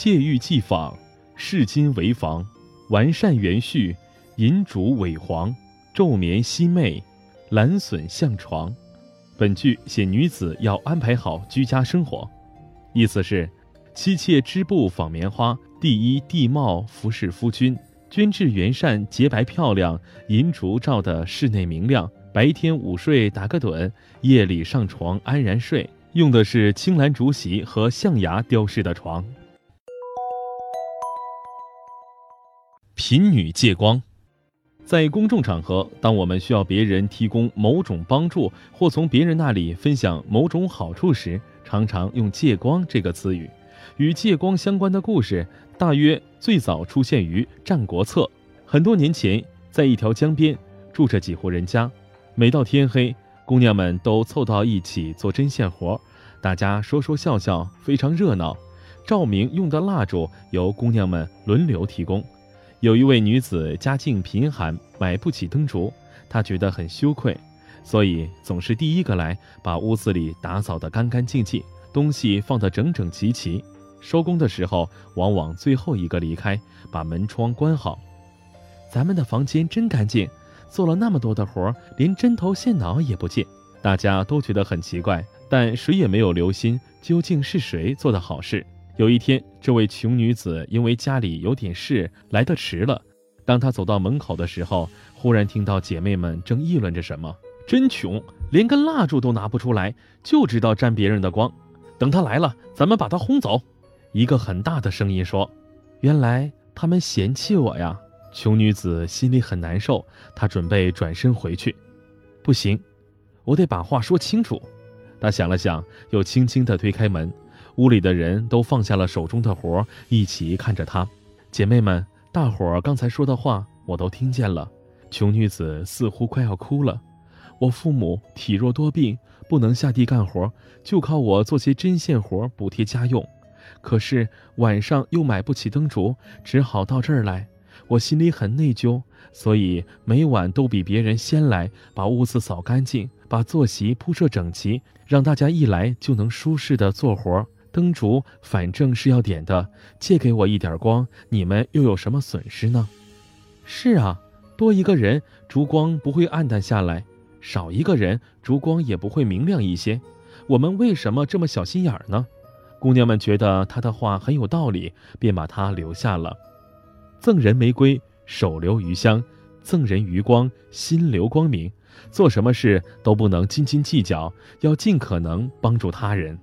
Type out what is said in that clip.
窃玉祭坊，饰金为房，完善元序，银烛萎黄，昼眠夕寐，兰笋向床。本句写女子要安排好居家生活，意思是：妻妾织布纺棉花，第一地貌服侍夫君，君制圆扇洁白漂亮，银烛照得室内明亮。白天午睡打个盹，夜里上床安然睡。用的是青兰竹席和象牙雕饰的床。贫女借光，在公众场合，当我们需要别人提供某种帮助，或从别人那里分享某种好处时，常常用“借光”这个词语。与借光相关的故事，大约最早出现于《战国策》。很多年前，在一条江边，住着几户人家。每到天黑，姑娘们都凑到一起做针线活，大家说说笑笑，非常热闹。照明用的蜡烛由姑娘们轮流提供。有一位女子家境贫寒，买不起灯烛，她觉得很羞愧，所以总是第一个来，把屋子里打扫得干干净净，东西放得整整齐齐。收工的时候，往往最后一个离开，把门窗关好。咱们的房间真干净。做了那么多的活，连针头线脑也不见，大家都觉得很奇怪，但谁也没有留心究竟是谁做的好事。有一天，这位穷女子因为家里有点事来得迟了。当她走到门口的时候，忽然听到姐妹们正议论着什么：“真穷，连根蜡烛都拿不出来，就知道沾别人的光。等他来了，咱们把他轰走。”一个很大的声音说：“原来他们嫌弃我呀。”穷女子心里很难受，她准备转身回去，不行，我得把话说清楚。她想了想，又轻轻地推开门，屋里的人都放下了手中的活，一起看着她。姐妹们，大伙儿刚才说的话我都听见了。穷女子似乎快要哭了。我父母体弱多病，不能下地干活，就靠我做些针线活补贴家用。可是晚上又买不起灯烛，只好到这儿来。我心里很内疚，所以每晚都比别人先来，把屋子扫干净，把坐席铺设整齐，让大家一来就能舒适的做活。灯烛反正是要点的，借给我一点光，你们又有什么损失呢？是啊，多一个人，烛光不会暗淡下来；少一个人，烛光也不会明亮一些。我们为什么这么小心眼儿呢？姑娘们觉得他的话很有道理，便把他留下了。赠人玫瑰，手留余香；赠人余光，心留光明。做什么事都不能斤斤计较，要尽可能帮助他人。